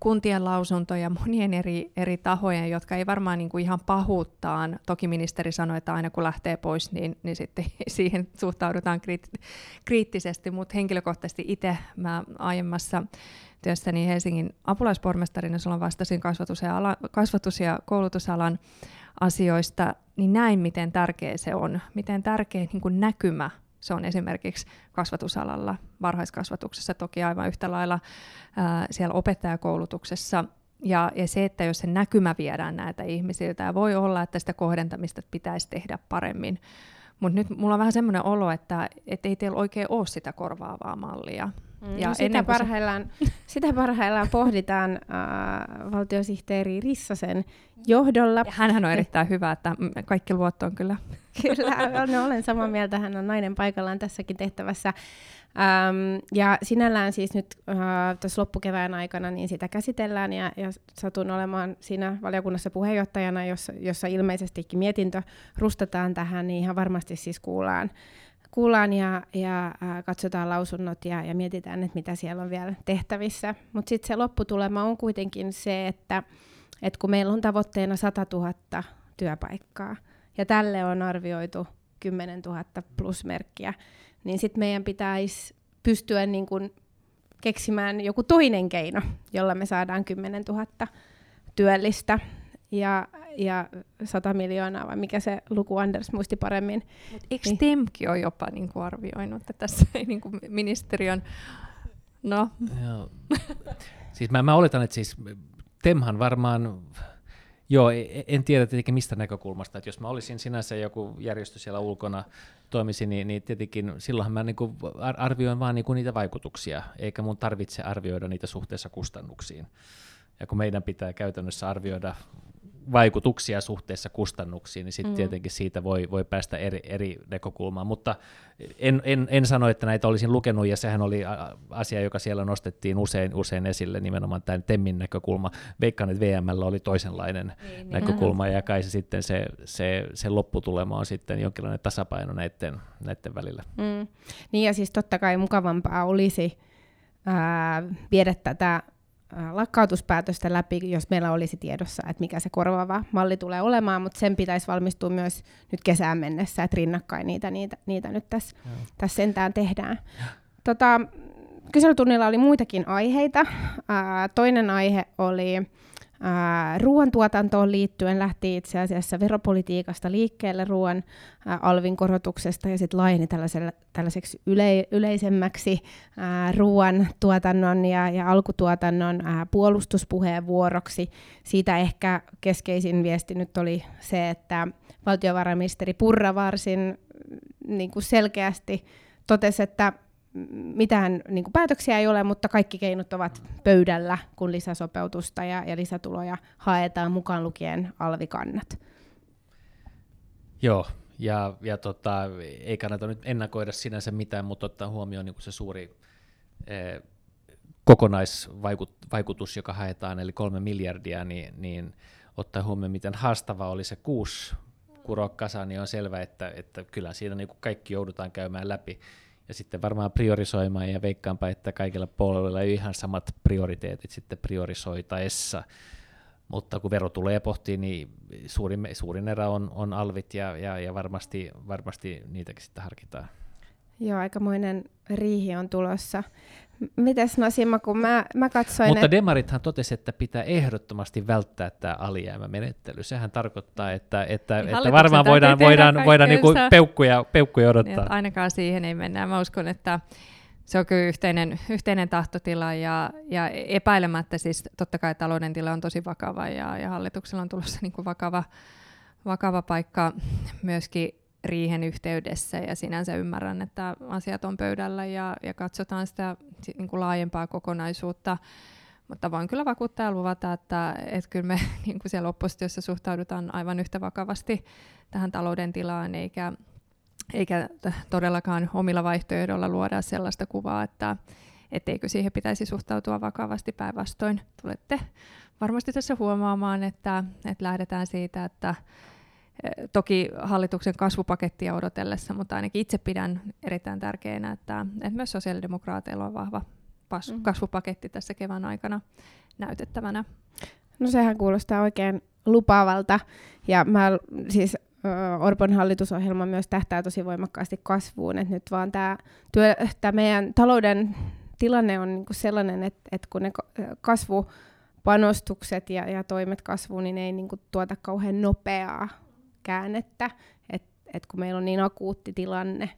kuntien lausuntoja monien eri, eri tahojen, jotka ei varmaan niin kuin ihan pahuuttaan, toki ministeri sanoi, että aina kun lähtee pois, niin, niin sitten [LAUGHS] siihen suhtaudutaan kriit- kriittisesti, mutta henkilökohtaisesti itse mä aiemmassa työssäni Helsingin apulaispormestarina, silloin vastasin kasvatus- ja, ala, kasvatus- ja koulutusalan asioista, niin näin, miten tärkeä se on, miten tärkeä niin kuin näkymä se on esimerkiksi kasvatusalalla, varhaiskasvatuksessa toki aivan yhtä lailla ää, siellä opettajakoulutuksessa. Ja, ja se, että jos se näkymä viedään näitä ihmisiltä, ja voi olla, että sitä kohdentamista pitäisi tehdä paremmin. Mutta nyt mulla on vähän semmoinen olo, että et ei teillä oikein ole sitä korvaavaa mallia. Mm, Ja no sitä, kuin se- parhaillaan, [LAUGHS] sitä parhaillaan pohditaan äh, valtiosihteeri Rissasen johdolla. Ja hänhän on erittäin hyvä, että kaikki luotto on kyllä. [LAUGHS] Kyllä, no, olen samaa mieltä. Hän on nainen paikallaan tässäkin tehtävässä. Ähm, ja sinällään siis nyt äh, tässä loppukevään aikana niin sitä käsitellään ja, ja satun olemaan siinä valiokunnassa puheenjohtajana, jossa, jossa ilmeisestikin mietintö rustataan tähän, niin ihan varmasti siis kuullaan, kuullaan ja, ja äh, katsotaan lausunnot ja, ja mietitään, että mitä siellä on vielä tehtävissä. Mutta sitten se lopputulema on kuitenkin se, että, että kun meillä on tavoitteena 100 000 työpaikkaa, ja tälle on arvioitu 10 000 plusmerkkiä, niin sitten meidän pitäisi pystyä niin kun keksimään joku toinen keino, jolla me saadaan 10 000 työllistä ja, ja 100 miljoonaa, vai mikä se luku Anders muisti paremmin. Eikö Niin. Temki ole jopa niin kuin arvioinut, että tässä ei niin kuin ministeriön... No, Joo. siis mä, mä oletan, että siis Temhan varmaan, joo, e- en tiedä tietenkin mistä näkökulmasta, että jos mä olisin sinänsä joku järjestö siellä ulkona toimisi, niin, niin tietenkin silloinhan mä niinku ar- arvioin vaan niinku niitä vaikutuksia, eikä mun tarvitse arvioida niitä suhteessa kustannuksiin. Ja kun meidän pitää käytännössä arvioida vaikutuksia suhteessa kustannuksiin, niin sitten Mm. tietenkin siitä voi, voi päästä eri, eri näkökulmaan. Mutta en, en, en sano, että näitä olisin lukenut, ja sehän oli asia, joka siellä nostettiin usein, usein esille, nimenomaan tämän Temmin näkökulma. Veikkaan, että VML oli toisenlainen niin, näkökulma, ja kai se sitten se, se, se lopputulema on sitten jonkinlainen tasapaino näiden, näiden välillä. Mm. Niin ja siis totta kai mukavampaa olisi ää, viedä tätä lakkautuspäätöstä läpi, jos meillä olisi tiedossa, että mikä se korvaava malli tulee olemaan, mutta sen pitäisi valmistua myös nyt kesään mennessä, että rinnakkain niitä, niitä, niitä nyt tässä, tässä sentään tehdään. Tota, kyselytunnilla oli muitakin aiheita. Ää, toinen aihe oli ruoantuotantoon liittyen, lähti itse asiassa veropolitiikasta liikkeelle ruoan alvin korotuksesta ja sitten laajeni tällaiseksi yle, yleisemmäksi ruoan tuotannon ja, ja alkutuotannon ää, puolustuspuheenvuoroksi. Siitä ehkä keskeisin viesti nyt oli se, että valtiovarainministeri Purra varsin niin kuin selkeästi totesi, että mitään niin kuin päätöksiä ei ole, mutta kaikki keinot ovat pöydällä, kun lisäsopeutusta ja, ja lisätuloja haetaan mukaan lukien alvikannat. Joo, ja, ja tota, ei kannata nyt ennakoida sinänsä mitään, mutta ottaa huomioon niin se suuri eh, kokonaisvaikutus, joka haetaan, eli kolme miljardia, niin, niin ottaa huomioon, miten haastava oli se kuusi kuroa kasaan, niin on selvää, että, että kyllä siinä niin kuin kaikki joudutaan käymään läpi. Ja sitten varmaan priorisoimaan ja veikkaanpa, että kaikilla puolueilla ei ihan samat prioriteetit sitten priorisoitaessa. Mutta kun verotuloja pohtii, niin suurin, suurin erä on, on alvit ja, ja, ja varmasti, varmasti niitäkin sitten harkitaan. Joo, aikamoinen riihi on tulossa. Mites no Sima, kun mä, mä katsoin, Mutta että... demarithan totesi, että pitää ehdottomasti välttää tämä alijäämämenettely. Sehän tarkoittaa, että, että, Niin että varmaan voidaan, voidaan, voidaan niinku peukkuja, peukkuja Niin, odottaa. että ainakaan siihen ei mennä. Mä uskon, että se on kyllä yhteinen, yhteinen tahtotila ja, ja epäilemättä siis totta kai talouden tila on tosi vakava ja, ja hallituksella on tulossa niin kuin vakava, vakava paikka myöskin riihen yhteydessä ja sinänsä ymmärrän, että asiat on pöydällä ja, ja katsotaan sitä si- niin kuin laajempaa kokonaisuutta. Mutta voin kyllä vakuuttaa ja luvata, että, että kyllä me [LAUGHS] niin kuin siellä oppositiossa suhtaudutaan aivan yhtä vakavasti tähän talouden tilaan, eikä, eikä todellakaan omilla vaihtoehdoilla luoda sellaista kuvaa, että etteikö siihen pitäisi suhtautua vakavasti päinvastoin. Tulette varmasti tässä huomaamaan, että, että lähdetään siitä, että toki hallituksen kasvupakettia odotellessa, mutta ainakin itse pidän erittäin tärkeänä, että, että myös sosiaalidemokraateilla on vahva pas- Mm. kasvupaketti tässä kevään aikana näytettävänä. No sehän kuulostaa oikein lupaavalta. Ja mä siis Orpon hallitusohjelma myös tähtää tosi voimakkaasti kasvuun. Et nyt vaan tämä meidän talouden tilanne on niinku sellainen, että et kun ne ka- kasvupanostukset ja, ja toimet kasvuun, niin ne ei niinku tuota kauhean nopeaa käännettä. Et, et kun meillä on niin akuutti tilanne,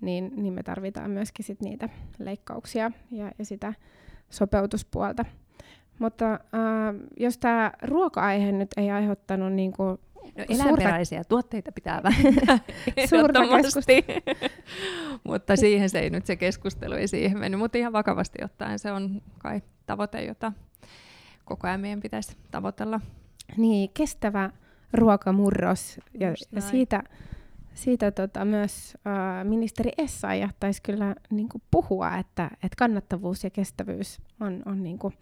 niin, niin me tarvitaan myöskin sit niitä leikkauksia ja, ja sitä sopeutuspuolta. Mutta äh, jos tämä ruoka-aihe nyt ei aiheuttanut niinku No, Suurta- eläinperäisiä tuotteita pitää vähentää [LAUGHS] Suurta mutta siihen se ei nyt se keskustelu ei siihen mennyt. Mutta ihan vakavasti ottaen se on kai tavoite, jota koko ajan meidän pitäisi tavoitella. niin, kestävä ruokamurros. Ja, ja siitä, siitä tota, myös äh, ministeri Essayah taisi kyllä niinku puhua, että, että kannattavuus ja kestävyys on, on niinku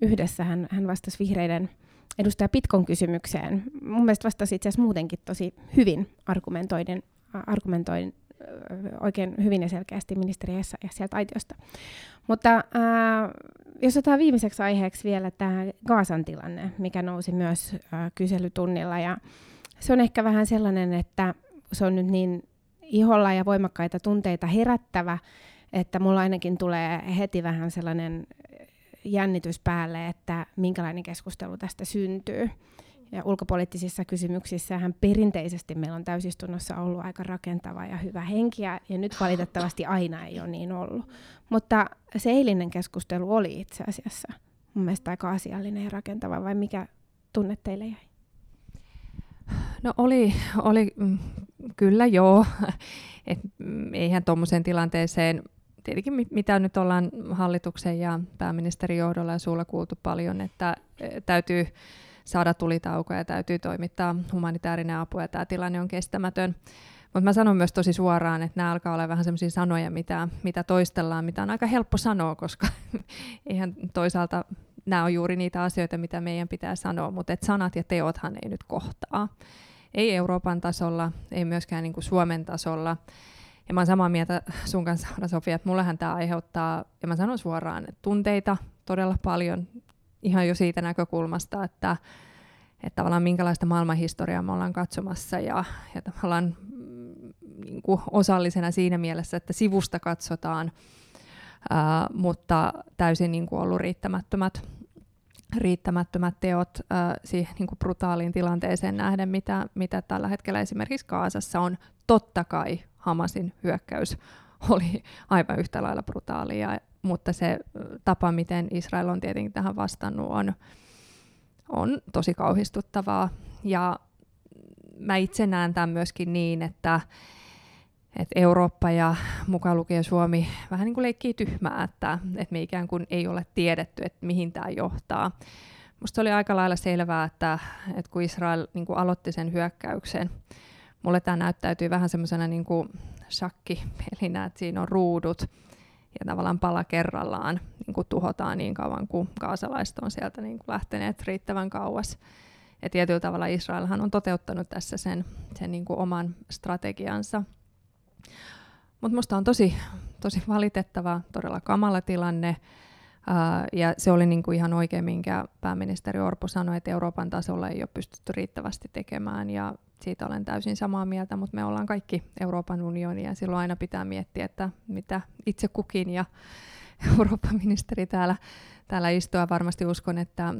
yhdessä. Hän, hän vastasi vihreiden edustaja Pitkon kysymykseen. Mun mielestä vastasi itse asiassa muutenkin tosi hyvin argumentoiden, ä, argumentoin ö, oikein hyvin ja selkeästi ministeri Essayah sieltä aitiosta. Mutta äh, jos otetaan viimeiseksi aiheeksi vielä tämä Gaasan tilanne, mikä nousi myös äh, kyselytunnilla. Ja se on ehkä vähän sellainen, että se on nyt niin iholla ja voimakkaita tunteita herättävä, että mulla ainakin tulee heti vähän sellainen jännitys päälle, että minkälainen keskustelu tästä syntyy. Ja ulkopoliittisissa kysymyksissähän perinteisesti meillä on täysistunnossa ollut aika rakentava ja hyvä henki, ja nyt valitettavasti aina ei ole niin ollut. Mutta se eilinen keskustelu oli itse asiassa mun mielestä aika asiallinen ja rakentava, vai mikä tunne teille jäi? No oli, oli mm, kyllä joo. [LAUGHS] Et, mm, eihän tuommoiseen tilanteeseen, tietenkin mit- mitä nyt ollaan hallituksen ja pääministerin johdolla ja suulla kuultu paljon, että täytyy saada tulitauko ja täytyy toimittaa humanitaarinen apu ja tämä tilanne on kestämätön. Mutta mä sanon myös tosi suoraan, että nämä alkaa olla vähän sellaisia sanoja, mitä, mitä toistellaan, mitä on aika helppo sanoa, koska [LAUGHS] eihän toisaalta nämä on juuri niitä asioita, mitä meidän pitää sanoa, mutta et sanat ja teothan ei nyt kohtaa. Ei Euroopan tasolla, ei myöskään niin kuin Suomen tasolla. Ja mä oon samaa mieltä sun kanssa, Sofia, että mullehan tämä aiheuttaa, ja mä sanon suoraan, että tunteita todella paljon, ihan jo siitä näkökulmasta, että, että tavallaan minkälaista maailmanhistoriaa me ollaan katsomassa, ja, ja tavallaan mm, niin kuin osallisena siinä mielessä, että sivusta katsotaan, ää, mutta täysin niin kuin ollut riittämättömät riittämättömät teot äh, siihen niin kuin brutaaliin tilanteeseen nähden, mitä, mitä tällä hetkellä esimerkiksi Kaasassa on. Totta kai Hamasin hyökkäys oli aivan yhtä lailla brutaalia, mutta se tapa, miten Israel on tietenkin tähän vastannut, on, on tosi kauhistuttavaa. Ja mä itse näen tämän myöskin niin, että, että Eurooppa ja mukaan lukien Suomi vähän niin kuin leikkii tyhmää, että, että me ikään kuin ei ole tiedetty, että mihin tämä johtaa. Musta oli aika lailla selvää, että, että kun Israel niin kuin aloitti sen hyökkäyksen, mulle tämä näyttäytyy vähän semmoisena niin shakkipelinä, että siinä on ruudut ja tavallaan pala kerrallaan niin kuin tuhotaan niin kauan, kuin kaasalaiset on sieltä niin kuin lähteneet riittävän kauas. Ja tietyllä tavalla Israelhan on toteuttanut tässä sen, sen niin kuin oman strategiansa. Mutta minusta on tosi, tosi valitettava, todella kamala tilanne. Uh, ja se oli niinku ihan oikein, minkä pääministeri Orpo sanoi, että Euroopan tasolla ei ole pystytty riittävästi tekemään. Ja siitä olen täysin samaa mieltä, mutta me ollaan kaikki Euroopan unioni ja silloin aina pitää miettiä, että mitä itse kukin ja [LAUGHS] Eurooppa-ministeri täällä, täällä istua. Varmasti uskon, että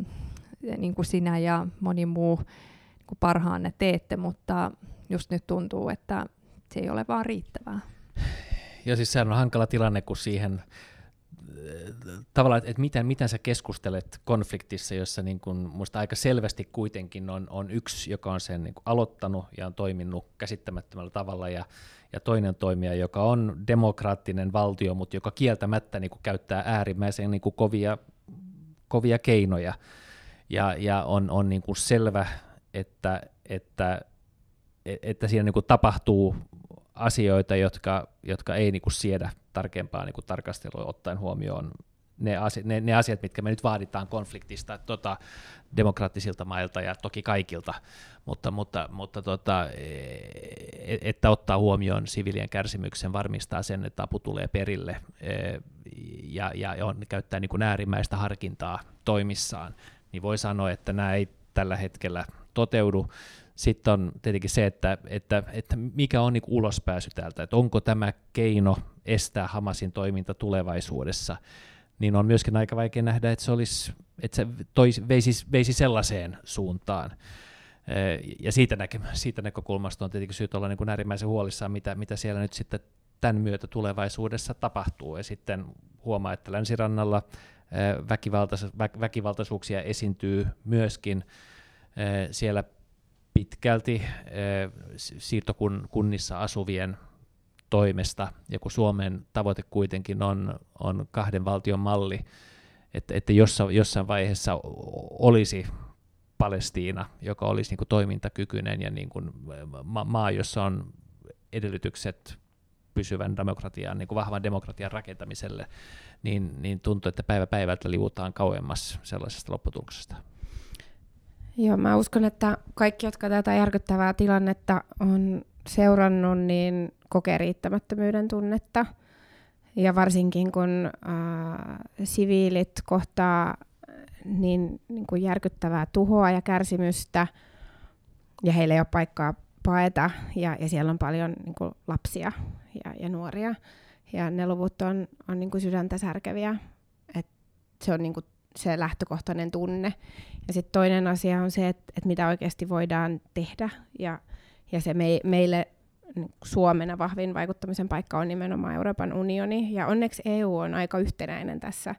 niin kuin sinä ja moni muu niin kuin parhaanne teette, mutta just nyt tuntuu, että se ei ole vaan riittävää. Ja siis sehän on hankala tilanne, kun siihen tavallaan, että miten, miten sä keskustelet konfliktissa, jossa niin kun, musta aika selvästi kuitenkin on, on yksi, joka on sen niin aloittanut ja on toiminut käsittämättömällä tavalla, ja, ja toinen toimija, joka on demokraattinen valtio, mutta joka kieltämättä niin käyttää äärimmäisen niin kovia, kovia keinoja. Ja, ja on, on niin selvä, että, että, että siinä niin tapahtuu asioita, jotka, jotka ei niin kuin siedä tarkempaa niin kuin tarkastelua ottaen huomioon ne, asiat, ne, ne asiat, mitkä me nyt vaaditaan konfliktista tota, demokraattisilta mailta ja toki kaikilta, mutta, mutta, mutta tota, e, että ottaa huomioon sivilien kärsimyksen, varmistaa sen, että apu tulee perille e, ja, ja on, käyttää niin kuin äärimmäistä harkintaa toimissaan, niin voi sanoa, että nämä ei tällä hetkellä toteudu. Sitten on tietenkin se, että, että, että mikä on niin ulospääsy täältä, että onko tämä keino estää Hamasin toiminta tulevaisuudessa, niin on myöskin aika vaikea nähdä, että se, olisi, että se toisi, veisi, veisi sellaiseen suuntaan. Ja siitä, näkö, siitä näkökulmasta on tietenkin syytä olla niin kuin äärimmäisen huolissaan, mitä, mitä siellä nyt sitten tämän myötä tulevaisuudessa tapahtuu. Ja sitten huomaa, että länsirannalla väkivaltaisuuksia esiintyy myöskin siellä pitkälti siirtokunnissa asuvien toimesta, ja kun Suomen tavoite kuitenkin on, on kahden valtion malli, että, että jossain, jossain vaiheessa olisi Palestiina, joka olisi niin kuin toimintakykyinen ja niin kuin maa, jossa on edellytykset pysyvän demokratian, niin kuin vahvan demokratian rakentamiselle, niin, niin tuntuu, että päivä päivältä liuutaan kauemmas sellaisesta lopputuloksesta. Joo, mä uskon, että kaikki, jotka tätä järkyttävää tilannetta on seurannut, niin kokee riittämättömyyden tunnetta. Ja varsinkin kun äh, siviilit kohtaa niin, niin kuin järkyttävää tuhoa ja kärsimystä, ja heillä ei ole paikkaa paeta, ja, ja siellä on paljon niin kuin lapsia ja, ja nuoria, ja ne luvut on, on niin kuin sydäntä särkeviä. Et se on niin kuin se lähtökohtainen tunne. Ja sitten toinen asia on se, että, että mitä oikeasti voidaan tehdä, ja, ja se me, meille niin Suomena vahvin vaikuttamisen paikka on nimenomaan Euroopan unioni, ja onneksi EU on aika yhtenäinen tässä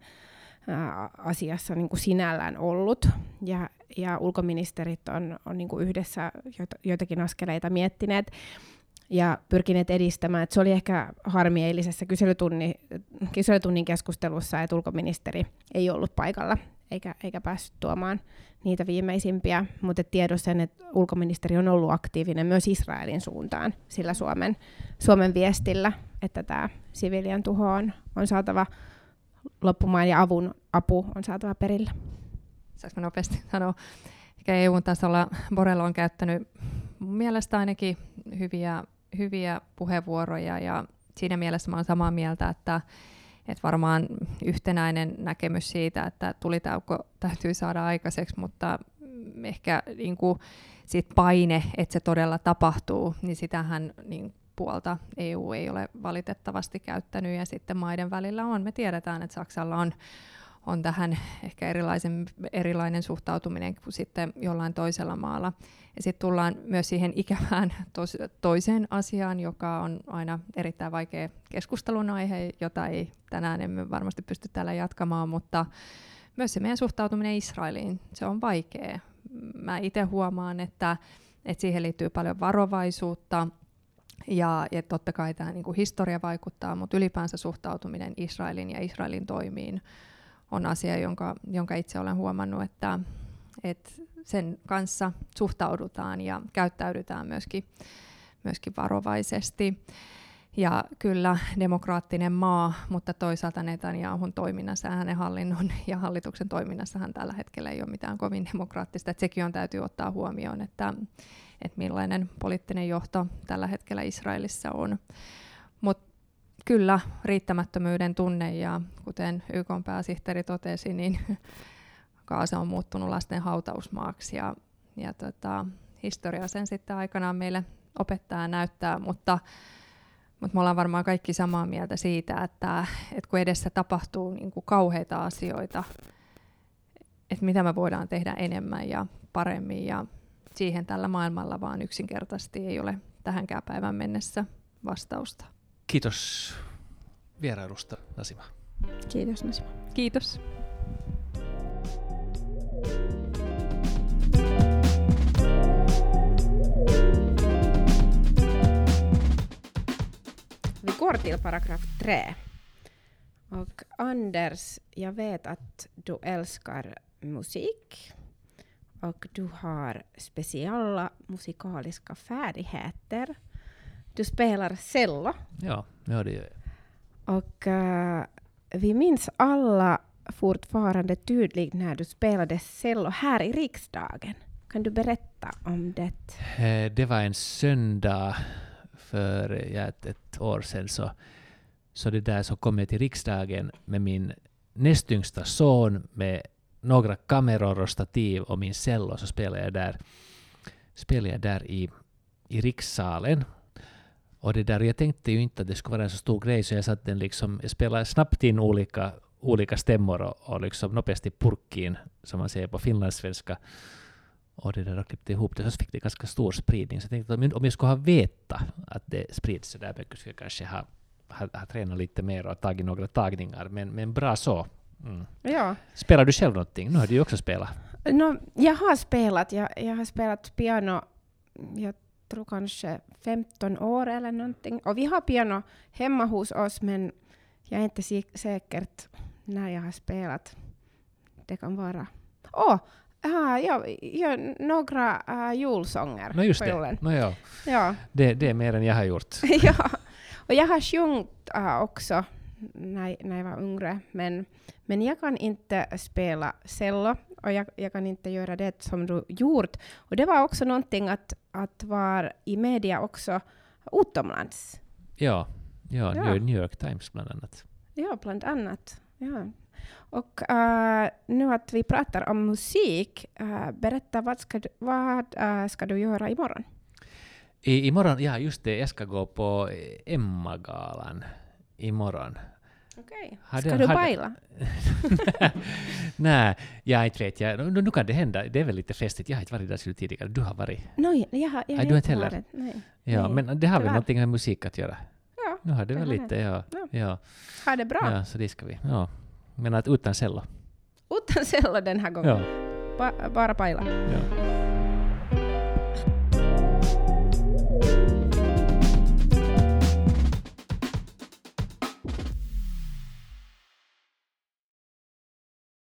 ää, asiassa niin kuin sinällään ollut, ja, ja ulkoministerit on, on niin kuin yhdessä joitakin askeleita miettineet ja pyrkineet edistämään. Et se oli ehkä harmi eilisessä kyselytunnin, kyselytunnin keskustelussa, että ulkoministeri ei ollut paikalla eikä, eikä päässyt tuomaan niitä viimeisimpiä, mutta tiedossa sen, että ulkoministeri on ollut aktiivinen myös Israelin suuntaan sillä Suomen, Suomen viestillä, että tämä siviilien tuho on, on saatava loppumaan ja avun apu on saatava perille. Saanko nopeasti sanoa? Ehkä EU-tasolla Borrell on käyttänyt mun mielestä ainakin hyviä, hyviä puheenvuoroja ja siinä mielessä mä olen samaa mieltä, että et varmaan yhtenäinen näkemys siitä, että tulitauko täytyy saada aikaiseksi, mutta ehkä niin kuin sit paine, että se todella tapahtuu, niin sitähän niin puolta EU ei ole valitettavasti käyttänyt ja sitten maiden välillä on. Me tiedetään, että Saksalla on on tähän ehkä erilaisen, erilainen suhtautuminen kuin sitten jollain toisella maalla. Ja sitten tullaan myös siihen ikävään tos, toiseen asiaan, joka on aina erittäin vaikea keskustelun aihe, jota ei tänään emme varmasti pysty täällä jatkamaan, mutta myös se meidän suhtautuminen Israeliin, se on vaikea. Mä itse huomaan, että, että siihen liittyy paljon varovaisuutta, ja, ja totta kai tämä niin historia vaikuttaa, mutta ylipäänsä suhtautuminen Israelin ja Israelin toimiin on asia, jonka, jonka itse olen huomannut, että, että sen kanssa suhtaudutaan ja käyttäydytään myöskin, myöskin varovaisesti. Ja kyllä demokraattinen maa, mutta toisaalta Netanyahun toiminnassa, hänen hallinnon ja hallituksen toiminnassahan tällä hetkellä ei ole mitään kovin demokraattista. Että sekin on täytyy ottaa huomioon, että, että millainen poliittinen johto tällä hetkellä Israelissa on. Mutta kyllä riittämättömyyden tunne ja kuten YK pääsihteeri totesi, niin [LAUGHS] Kaasa on muuttunut lasten hautausmaaksi ja, ja tota, historia sen sitten aikanaan meille opettaa ja näyttää, mutta Mutta me ollaan varmaan kaikki samaa mieltä siitä, että, että kun edessä tapahtuu niin kuin kauheita asioita, että mitä me voidaan tehdä enemmän ja paremmin ja siihen tällä maailmalla vaan yksinkertaisesti ei ole tähänkään päivän mennessä vastausta. Kiitos vierailusta, Nasima. Kiitos Nasima. Kiitos. Vi går till paragraf 3. Och Anders, jag vet att du älskar musik och du har speciella musikaliska färdigheter. Du spelar cello Ja, ja det gör jag. och eh, vi minns alla fortfarande tydligt när du spelade cello här i riksdagen. Kan du berätta om det? Eh, Det var en söndag för ja, ett, ett år sedan. Så, så det där så kom jag till riksdagen med min näst yngsta son med några kameror och stativ och min cello. Så spelade jag där, spelade jag där i, i rikssalen. Och det där, jag tänkte ju inte att det skulle vara en så stor grej så jag satt den liksom, jag spelade snabbt in olika, olika stämmor och, och liksom nopeasti purkkiin, som man säger på finlandssvenska. Och det där och klippte ihop det, så fick det ganska stor spridning. Så jag tänkte att om- om jag skulle ha vetat att det sprids så där mycket skulle jag kanske ha, ha, ha tränat lite mer och tagit några tagningar. Men, men bra så. Mm. Ja, Spelar du själv någonting? Nu har du ju också spelat. no, jag har spelat. Jag, jag har spelat piano, jag tror kanske 15 år eller någonting. Och vi har piano hemma hos oss, men jag är inte sik- säkert när jag har spelat. Det kan vara... Åh! ah, ja, ja, några uh, julsånger No just på det. julen. No ja. Ja. Det, det är mer än jag har gjort. [LAUGHS] ja, och jag har sjungit äh, också när, när jag var yngre, men, men jag kan inte spela cello och jag, jag kan inte göra det som du gjort. Och det var också någonting att, att vara i media också utomlands. Ja, ja, Ja. New- York Times bland annat. Ja, bland annat. Ja. Och äh, nu att vi pratar om musik, äh, berätta vad ska du, vad, äh, ska du göra imorgon? I, imorgon, ja just det, jag ska gå på Emma-galan imorgon. Okej. Har Ska du har det- baila? [LAUGHS] Nej, jag inte vet jag. Nu, nu kan det hända, det är väl lite festigt. Jag har inte varit där så tidigare. Du har varit. Nej, jag har, jag har du inte heller. Nej. Ja, Nej, men det har väl någonting med musik att göra. Ja, Nu har det det väl lite, ja. Ja. Ja, ha det bra. ja, så det ska vi. Ja. Men att utan cello. Utan cello den här gången. Ja, Ba- bara baila. ja.